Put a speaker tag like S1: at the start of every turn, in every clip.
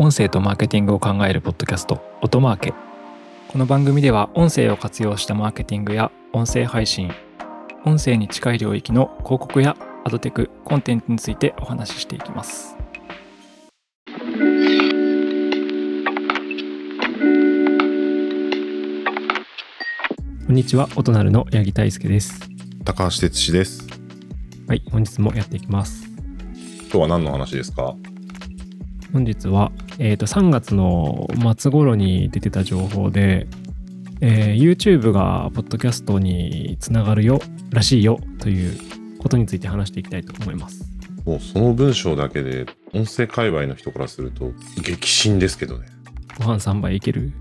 S1: 音声とマーケティングを考えるポッドキャスト音マーケ。この番組では音声を活用したマーケティングや音声配信音声に近い領域の広告やアドテクコンテンツについてお話ししていきます。こんにちは音なるの八木大輔です。
S2: 高橋哲司です。
S1: はい本日もやっていきます。
S2: 今日は何の話ですか？
S1: 本日は、えー、と3月の末頃に出てた情報で、えー YouTube がポッドキャストにつながるよらしいよということについて話していきたいと思います。
S2: もうその文章だけで音声界隈の人からすると激震ですけどね。
S1: ご飯3杯いける？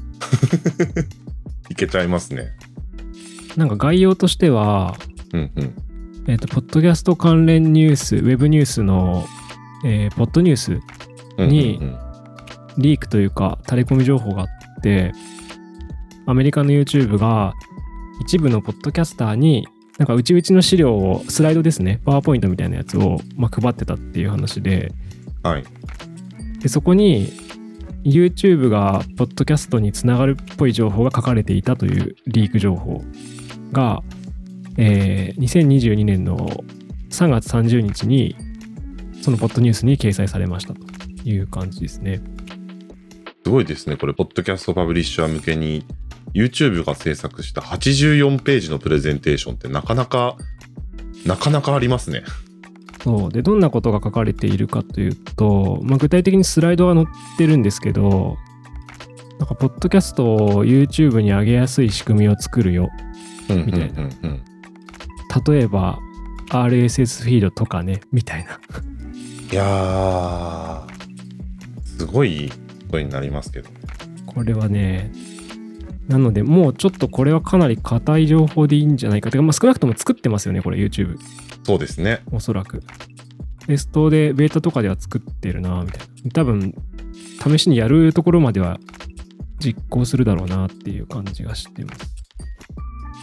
S2: いけちゃいますね。
S1: なんか概要としては、
S2: うんうん。
S1: えっ、と、ポッドキャスト関連ニュース、ウェブニュースの、えーポッドニュースにリークというか、垂れ込み情報があって、アメリカの YouTube が一部のポッドキャスターに、なんかうちうちの資料を、スライドですね、パワーポイントみたいなやつを、まあ、配ってたっていう話で、
S2: はい。
S1: でそこに YouTube がポッドキャストにつながるっぽい情報が書かれていたというリーク情報が、えー2022年の3月30日にそのポッドニュースに掲載されましたという感じですね。
S2: すごいですね。これ、ポッドキャストパブリッシャー向けに YouTube が制作した84ページのプレゼンテーションってなかなか、なかなかありますね。
S1: そうでどんなことが書かれているかというと、まあ、具体的にスライドが載ってるんですけどなんかポッドキャストを YouTube に上げやすい仕組みを作るよみたいな。例えば RSS フィードとかねみたいない
S2: やー、すごいことになりますけど。ね。
S1: これはねなのでもうちょっとこれはかなり硬い情報でいいんじゃないかというか、まあ、少なくとも作ってますよねこれ YouTube
S2: そうですね。
S1: おそらく。テストでベータとかでは作ってるなみたいな。多分試しにやるところまでは実行するだろうなっていう感じがしてます。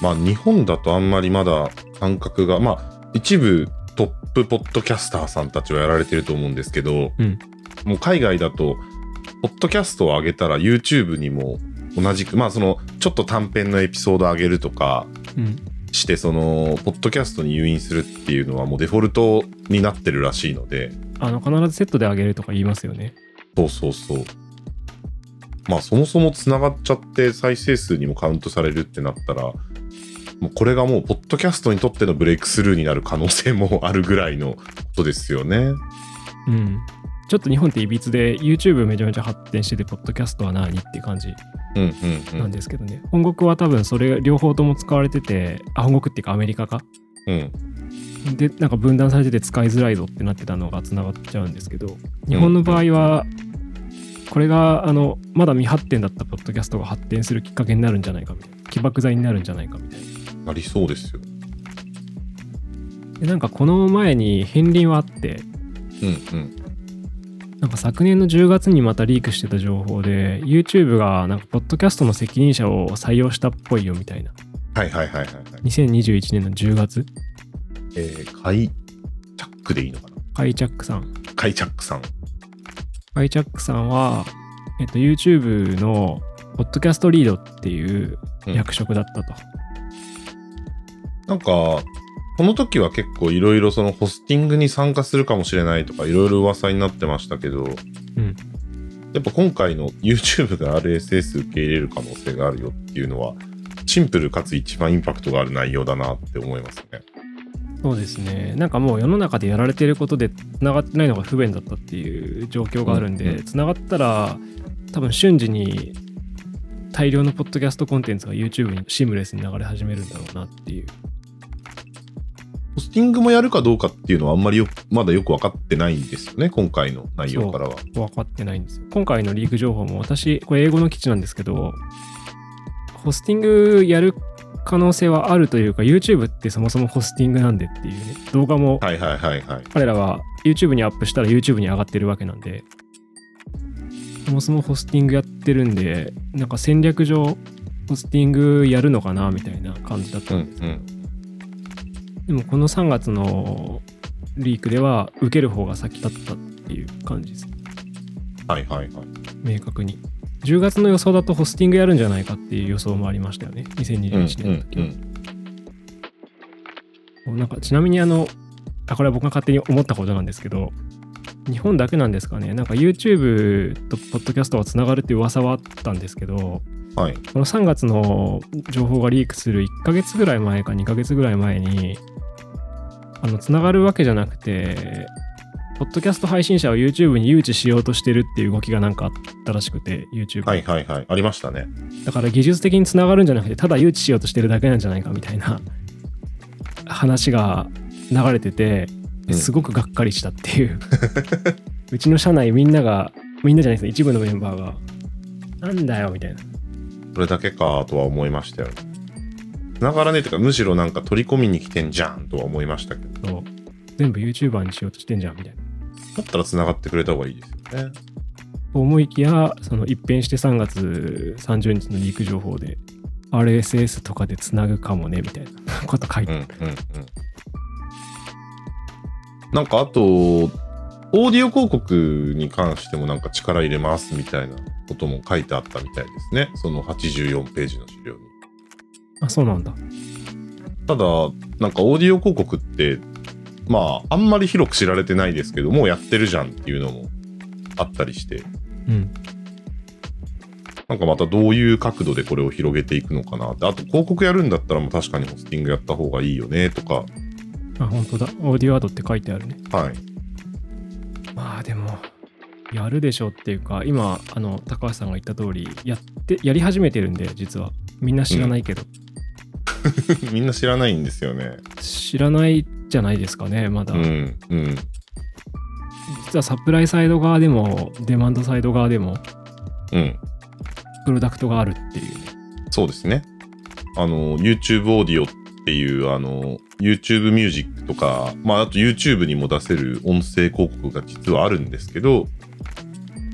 S2: まあ日本だとあんまりまだ感覚が、まあ一部トップポッドキャスターさんたちはやられてると思うんですけど、
S1: うん
S2: もう海外だと、ポッドキャストを上げたら YouTube にも同じく、まあそのちょっと短編のエピソード上げるとか
S1: うん
S2: して、そのポッドキャストに誘引するっていうのはもうデフォルトになってるらしいので、
S1: あの必ずセットで上げるとか言いますよね
S2: そうそうそう。まあそもそもつながっちゃって再生数にもカウントされるってなったら、もうこれがもうポッドキャストにとってのブレイクスルーになる可能性もあるぐらいのことですよね。
S1: うんちょっと日本っていびつで YouTube めちゃめちゃ発展しててポッドキャストは何って感じなん
S2: ん。
S1: ですけどね、本国は多分それ両方とも使われててあ本国っていうかアメリカか
S2: うん。
S1: でなんか分断されてて使いづらいぞってなってたのがつながっちゃうんですけど日本の場合はこれがあのまだ未発展だったポッドキャストが発展するきっかけになるんじゃないかみたいな起爆剤になるんじゃないかみたいな
S2: ありそうですよ。
S1: でなんかこの前に片鱗はあって
S2: うんうん。
S1: なんか昨年の10月にまたリークしてた情報で YouTube がなんかポッドキャストの責任者を採用したっぽいよみたいな
S2: はいはいはいはい、はい。
S1: 2021年の10月
S2: えー、カイチャックでいいのかな？
S1: カイチャックさん
S2: カイチャックさん。
S1: カイチャックさんは、えっと、YouTube のポッドキャストリードっていう
S2: うん
S1: 役職だったと。
S2: なんか、この時は結構いろいろそのホスティングに参加するかもしれないとかいろいろ噂になってましたけど、
S1: うん
S2: やっぱ今回の YouTube が RSS 受け入れる可能性があるよっていうのは、シンプルかつ一番インパクトがある内容だなって思いますね。
S1: そうですね。なんかもう世の中でやられてることで繋がってないのが不便だったっていう状況があるん
S2: うん
S1: で、
S2: うん
S1: 繋がったら多分瞬時に大量のポッドキャストコンテンツが YouTube にシームレスに流れ始めるんだろうなっていう。
S2: ホスティングもやるかどうかっていうのはあんまりよまだよく分かってないんですよね、今回の内容からは。
S1: 分かってないんですよ。今回のリーク情報も私、これ英語の基地なんですけど、ホスティングやる可能性はあるというか、YouTube ってそもそもホスティングなんでっていうね、動画も。彼らは YouTube にアップしたら YouTube に上がってるわけなんで、そもそもホスティングやってるんで、なんか戦略上、ホスティングやるのかなみたいな感じだった
S2: うんん
S1: ですけど、
S2: うん。
S1: でもこの3月のリークでは受ける方が先だったっていう感じです。
S2: はいはいはい。
S1: 明確に。10月の予想だとホスティングやるんじゃないかっていう予想もありましたよね。
S2: うん
S1: 2021年の時は。
S2: うん
S1: なんかちなみにあの、あこれは僕が勝手に思ったことなんですけど、日本だけなんですかね、なんか YouTube と Podcast がつながるっていう噂はあったんですけど、
S2: うん。はい。
S1: この3月の情報がリークする1ヶ月ぐらい前か2ヶ月ぐらい前に、あの、つながるわけじゃなくて、ポッドキャスト配信者を YouTube に誘致しようとしてるっていう動きがなんかあったらしくて、YouTube。
S2: はいはいはい。ありましたね。
S1: だから技術的につながるんじゃなくて、ただ誘致しようとしてるだけなんじゃないかみたいな話が流れてて、
S2: うん
S1: すごくがっかりしたっていう。うちの社内みんなが、みんなじゃないですね、一部のメンバーが、なんだよみたいな。
S2: それだけかとは思いましたよね。繋がらねえというか、むしろなんか取り込みに来てんじゃんとは思いましたけど。
S1: 全部 YouTuber にしようとしてんじゃんみたいな。
S2: だったら繋がってくれた方がいいですよね。
S1: と思いきや、その一変して3月30日のリーク情報で、RSS とかでつなぐかもねみたいなこと書いて
S2: うんうんうん。なんかあと、オーディオ広告に関してもなんか力入れますみたいなことも書いてあったみたいですね。その84ページの資料に。
S1: あ、そうなんだ。
S2: ただ、なんかオーディオ広告って、まあ、あんまり広く知られてないですけど、もうやってるじゃんっていうのもあったりして、
S1: うん。
S2: なんかまたどういう角度でこれを広げていくのかなって。あと、広告やるんだったらもう確かにホスティングやった方がいいよねとか、
S1: あ、本当だ。オーディオアドって書いてあるね。
S2: はい。
S1: まあでも、やるでしょっていうか、今、あの、高橋さんが言った通り、やって、やり始めてるんで、実は。みんな知らないけど。
S2: みんな知らないんですよね。
S1: 知らないじゃないですかね、まだ。
S2: うん、うん。
S1: 実はサプライサイド側でも、デマンドサイド側でも、
S2: うん。
S1: プロダクトがあるっていうね。
S2: そうですね。あの、YouTube オーディオっていう、あの、YouTube ミュージックとか、まあ、あと YouTube にも出せる音声広告が実はあるんですけど、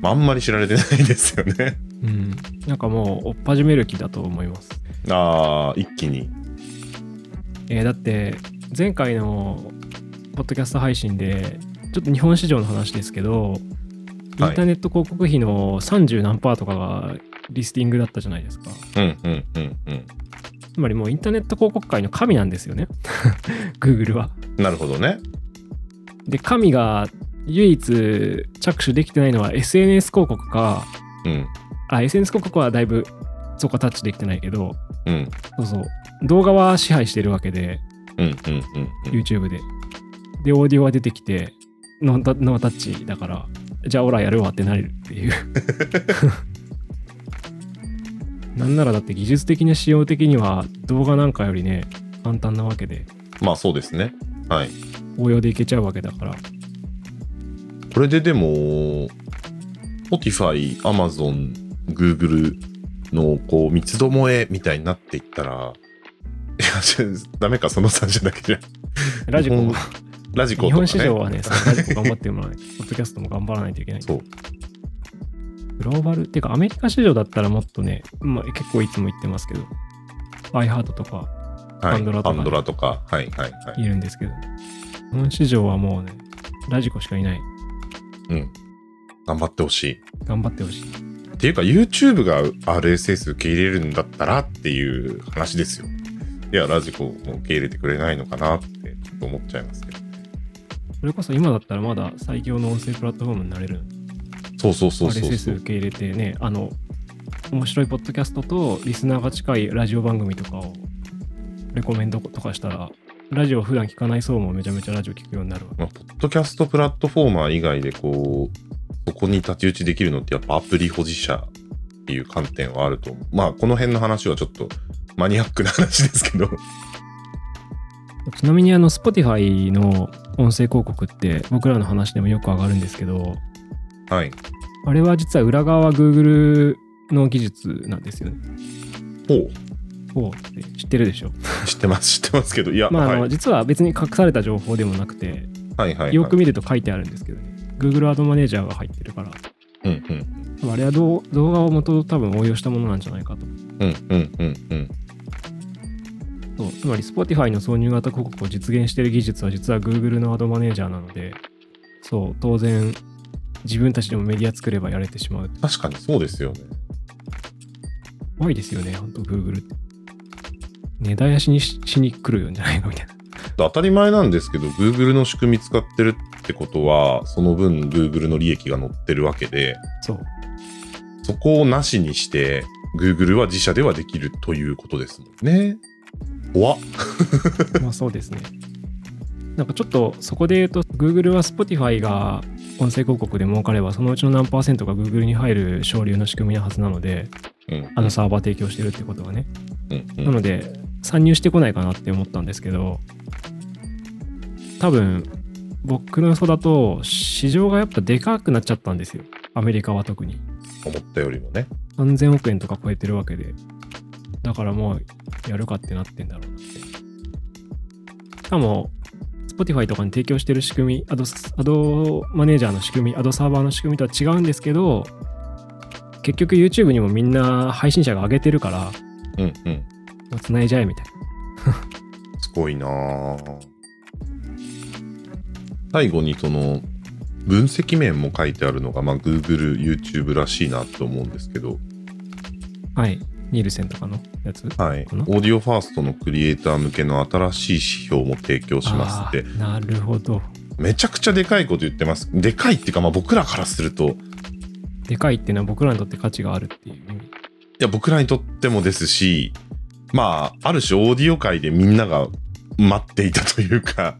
S2: まあ、あんまり知られてないですよね。
S1: うん。なんかもう、追っ始める気だと思います。
S2: ああ、一気に。
S1: えーだって、前回のポッドキャスト配信で、ちょっと日本市場の話ですけど、インターネット広告費の30何パーとかがリスティングだったじゃないですか。
S2: うん、うん、うん、うん。
S1: つまりもうインターネット広告界の神なんですよね。Google は。
S2: なるほどね。
S1: で、神が唯一着手できてないのは SNS 広告か、
S2: うん、
S1: あ、SNS 広告はだいぶそこタッチできてないけど、
S2: うん、
S1: そうそう。動画は支配してるわけで、
S2: うん、うん、うん。
S1: YouTube で。で、オーディオが出てきて、ノータッチだから、じゃあオラやるわってなれるっていう。なんならだって技術的な仕様的には動画なんかよりね、簡単なわけで、
S2: まあ、そうですね。はい。
S1: 応用でいけちゃうわけだから。
S2: これででも、Spotify、Amazon、Google のこう三つどもえみたいになっていったら、いや、ダメか、その3社だけじゃ。
S1: ラジコ
S2: ラジコとか、ね。
S1: 日本市場はね、ラジコ頑張ってもらわないと、ポッドキャストも頑張らないといけない。
S2: そう。
S1: グローバルっていうか、アメリカ市場だったらもっとね、まあ、結構いつも言ってますけど、iHeart とか
S2: はい。
S1: パンドラとかね
S2: パンドラとか。はいはいはい。
S1: いるんですけど、日本市場はもうね、ラジコしかいない。
S2: うん。頑張ってほしい。
S1: 頑張ってほしい。
S2: っていうか、YouTube が RSS 受け入れるんだったらっていう話ですよ。いや、ラジコも受け入れてくれないのかなって思っちゃいますけど。
S1: それこそ今だったらまだ最強の音声プラットフォームになれる。
S2: そうそうそうそう
S1: RSS 受。け入れてね、あの、面白いポッドキャストとリスナーが近いラジオ番組とかをレコメンドとかしたら、ラジオ普段聞かない層もめちゃめちゃラジオ聞くようになるわけ。
S2: まあ、ポッドキャストプラットフォーマー以外でこう、そこに太刀打ちできるのってやっぱアプリ保持者っていう観点はあると思う。まあ、この辺の話はちょっとマニアックな話ですけど。
S1: ちなみにあの Spotify の音声広告って僕らの話でもよく上がるんですけど、
S2: はい。
S1: あれは実は裏側は Google の技術なんですよね。
S2: ほう。
S1: おうって知ってるでしょ？
S2: 知ってます、知ってますけど。いや、
S1: まあ、あの
S2: はい、
S1: 実は別に隠された情報でもなくて、
S2: はいはいはい。
S1: よく見ると書いてあるんですけどね。Google アドマネージャーが入ってるから、
S2: うんうん。
S1: あれは動動画を元多分応用したものなんじゃないかと。
S2: うんうんうんうん。
S1: そうつまり Spotify の挿入型広告を実現している技術は実は Google のアドマネージャーなので、そう、当然自分たちでもメディア作ればやれてしまう。
S2: 確かにそうですよね。
S1: 怖いですよね、本当 Google って。根絶やしにししに来るんじゃないかみたいな。
S2: 当たり前なんですけど、Google の仕組み使ってるってことは、その分 Google の利益が乗ってるわけで、
S1: そう。
S2: そこをなしにして、Google は自社ではできるということですもんね。怖っ。
S1: まあそうですね。なんかちょっとそこで言うと、Google は Spotify が音声広告で儲かれば、そのうちの何パーセントが Google に入る省流の仕組みなはずなので、
S2: うん。
S1: あのサーバー提供してるってことはね。
S2: うんうん
S1: なので、参入してこないかなって思ったんですけど、多分、僕の予想だと、市場がやっぱでかくなっちゃったんですよ。アメリカは特に。
S2: 思ったよりもね。
S1: 3000億円とか超えてるわけで。だからもう、やるかってなってんだろうなって。しかも、Spotify とかに提供してる仕組み、アドアドマネージャーの仕組み、アドサーバーの仕組みとは違うんですけど、結局 YouTube にもみんな配信者が上げてるから、
S2: うんうん。
S1: 繋いじゃえみたいな。
S2: すごいなぁ最後にその、分析面も書いてあるのが、まあ、Google、YouTube らしいなと思うんですけど、
S1: はい。ニールセンとかのやつ
S2: はい。オーディオファーストのクリエイター向けの新しい指標も提供しますって、
S1: なるほど。
S2: めちゃくちゃでかいこと言ってます。でかいっていうか、まあ僕らからすると、
S1: でかいっていうのは僕らにとって価値があるっていう意味。
S2: いや、僕らにとってもですし、まあ、ある種オーディオ界でみんなが待っていたというか、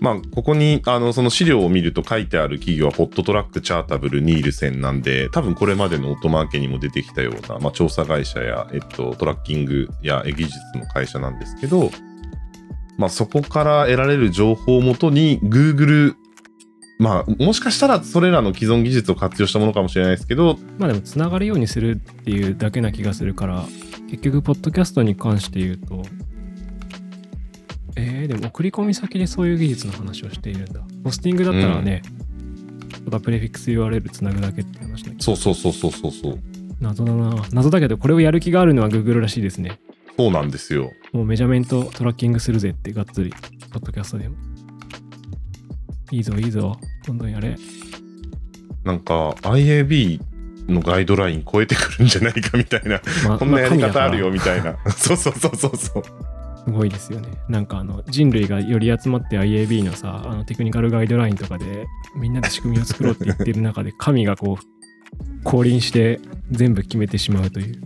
S2: まあ、ここに、あの、その資料を見ると書いてある企業は、ホットトラック、チャータブル、ニールセンなんで、多分これまでのオートマーケにも出てきたような、まあ、調査会社や、えっと、トラッキングや技術の会社なんですけど、まあ、そこから得られる情報をもとに、Google、まあ、もしかしたらそれらの既存技術を活用したものかもしれないですけど、
S1: まあでも、つながるようにするっていうだけな気がするから、結局、ポッドキャストに関して言うと、でも送り込み先でそういう技術の話をしているんだ。ポスティングだったらね、ただプレフィックス URL つなぐだけって話だけど、
S2: そうそうそうそうそうそう。
S1: 謎だな。謎だけど、これをやる気があるのは Google らしいですね。
S2: そうなんですよ。
S1: もうメジャーメントトラッキングするぜってがっつり、ポッドキャストでも。いいぞ、いいぞ。どんどんやれ。
S2: なんか IAB のガイドライン超えてくるんじゃないかみたいな、
S1: ま
S2: こんなやり方あるよ
S1: ま
S2: みたいな。そうそうそうそうそう。
S1: すごいですよね。なんかあの人類がより集まって IAB のさ、あのテクニカルガイドラインとかでみんなで仕組みを作ろうって言ってる中で 神がこう降臨して全部決めてしまうという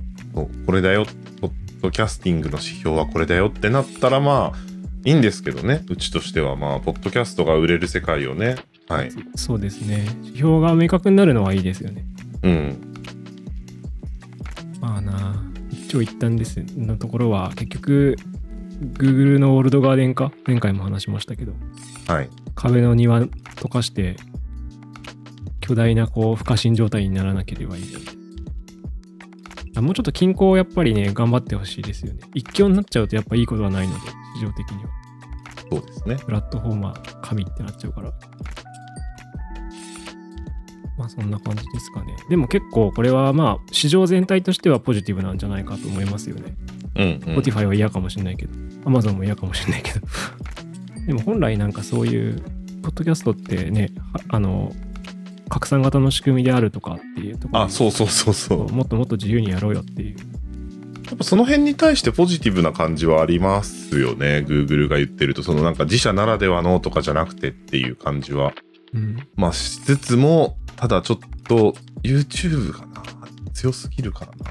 S2: これだよ、ポッドキャスティングの指標はこれだよってなったらまあいいんですけどね、うちとしてはまあ、ポッドキャストが売れる世界をね、はい。
S1: そうですね。指標が明確になるのはいいですよね。
S2: うん。
S1: まあな、一長一短ですのところは結局 Google のオールドガーデン化、前回も話しましたけど、
S2: はい。
S1: 壁の庭とかして巨大なこう不可侵状態にならなければいい。あもうちょっと均衡をやっぱりね頑張ってほしいですよね。一強になっちゃうとやっぱいいことはないので市場的には。
S2: そうですね。
S1: プラットフォーマー神ってなっちゃうから。まあそんな感じですかね。でも結構これはまあ市場全体としてはポジティブなんじゃないかと思いますよね
S2: うん、うん。
S1: Spotify は嫌かもしれないけど、Amazon も嫌かもしれないけど。でも本来なんかそういう、ポッドキャストってね、ああの、拡散型の仕組みであるとかっていうところ
S2: あ、そうそうそうそう。
S1: もっともっと自由にやろうよっていう。
S2: やっぱその辺に対してポジティブな感じはありますよね。Google が言ってると、そのなんか自社ならではのとかじゃなくてっていう感じは。
S1: うん。
S2: まあしつつも、ただちょっと YouTube がな、強すぎるからな。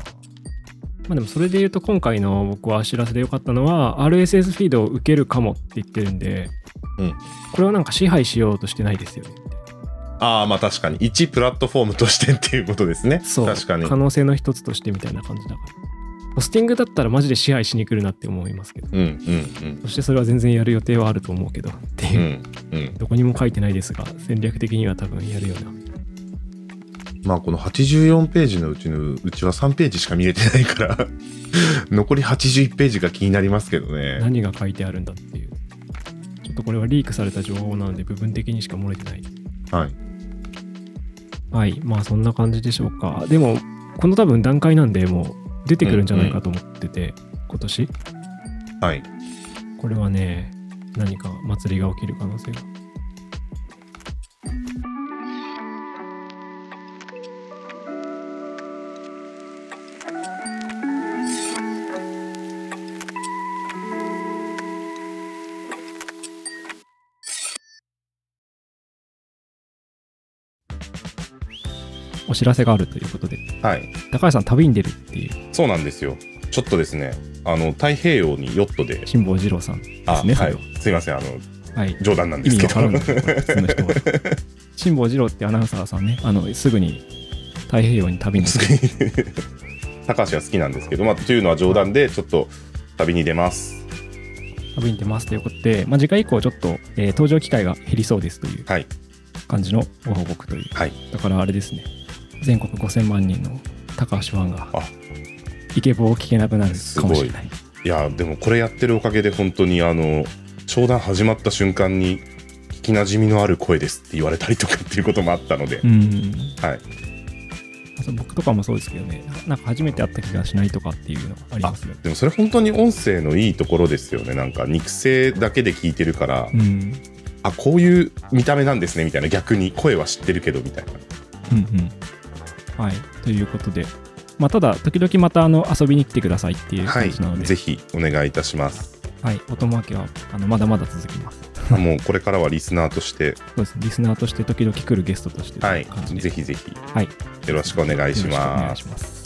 S1: まあでもそれで言うと今回の僕は知らせでよかったのは RSS フィードを受けるかもって言ってるんで、
S2: うん
S1: これはなんか支配しようとしてないですよね。
S2: ああ、まあ確かに。一プラットフォームとしてっていうことですね。
S1: そう。
S2: 確かに。
S1: 可能性の一つとしてみたいな感じだから。ポスティングだったらマジで支配しに来るなって思いますけど。
S2: うんうん
S1: そしてそれは全然やる予定はあると思うけどって
S2: うん。
S1: いうう、
S2: んうん。
S1: どこにも書いてないですが戦略的には多分やるような
S2: まあこの84ページのうちのうちは3ページしか見れてないから、残り81ページが気になりますけどね。
S1: 何が書いてあるんだっていうちょっとこれはリークされた情報なので部分的にしか漏れてない
S2: はい。
S1: はいまあそんな感じでしょうかでもこの多分段階なんでもう出てくるんじゃないかと思ってて、今年
S2: はい。
S1: これはね何か祭りが起きる可能性がお知らせがあるということで、
S2: はい。
S1: 高橋さん旅に出るっていう、
S2: そうなんですよ。ちょっとですね、あの、太平洋にヨットで、
S1: 辛坊二郎さんです
S2: あ、
S1: ね、そ
S2: はい。すいません、あの、
S1: はい。
S2: 冗談なんですけど。
S1: 辛坊二郎ってアナウンサーさんね、あの、すぐに太平洋に旅に出る。
S2: 高橋は好きなんですけど、まあ、というのは冗談で、ちょっと旅に出ます。
S1: 旅に出ますということで、まあ、次回以降ちょっと、えー登場機会が減りそうですという
S2: はい。
S1: 感じのご報告という。
S2: はい。
S1: だからあれですね、全国5000万人の高橋ファンが
S2: あ、
S1: イケボを聞けなくなるかもしれない。
S2: いや、でもこれやってるおかげで、本当に、あの、商談始まった瞬間に、聞きなじみのある声ですって言われたりとかっていうこともあったので、
S1: うん。
S2: はい。
S1: 僕とかもそうですけどね、なんか初めて会った気がしないとかっていうのがありますよね。
S2: でもそれ本当に音声のいいところですよね。なんか肉声だけで聞いてるから、
S1: うん。
S2: あ、こういう見た目なんですねみたいな、逆に声は知ってるけどみたいな。
S1: うんうん。はい。ということで、まあ、ただ、時々またあの遊びに来てくださいっていう
S2: はい
S1: 感じなので、
S2: ぜひお願いいたします。
S1: はい。音もけはあのまだまだ続きます。
S2: あもうこれからはリスナーとして、
S1: そうです。リスナーとして時々来るゲストとしてと
S2: はいぜひぜひ
S1: はい。
S2: よろしくお願。
S1: いします。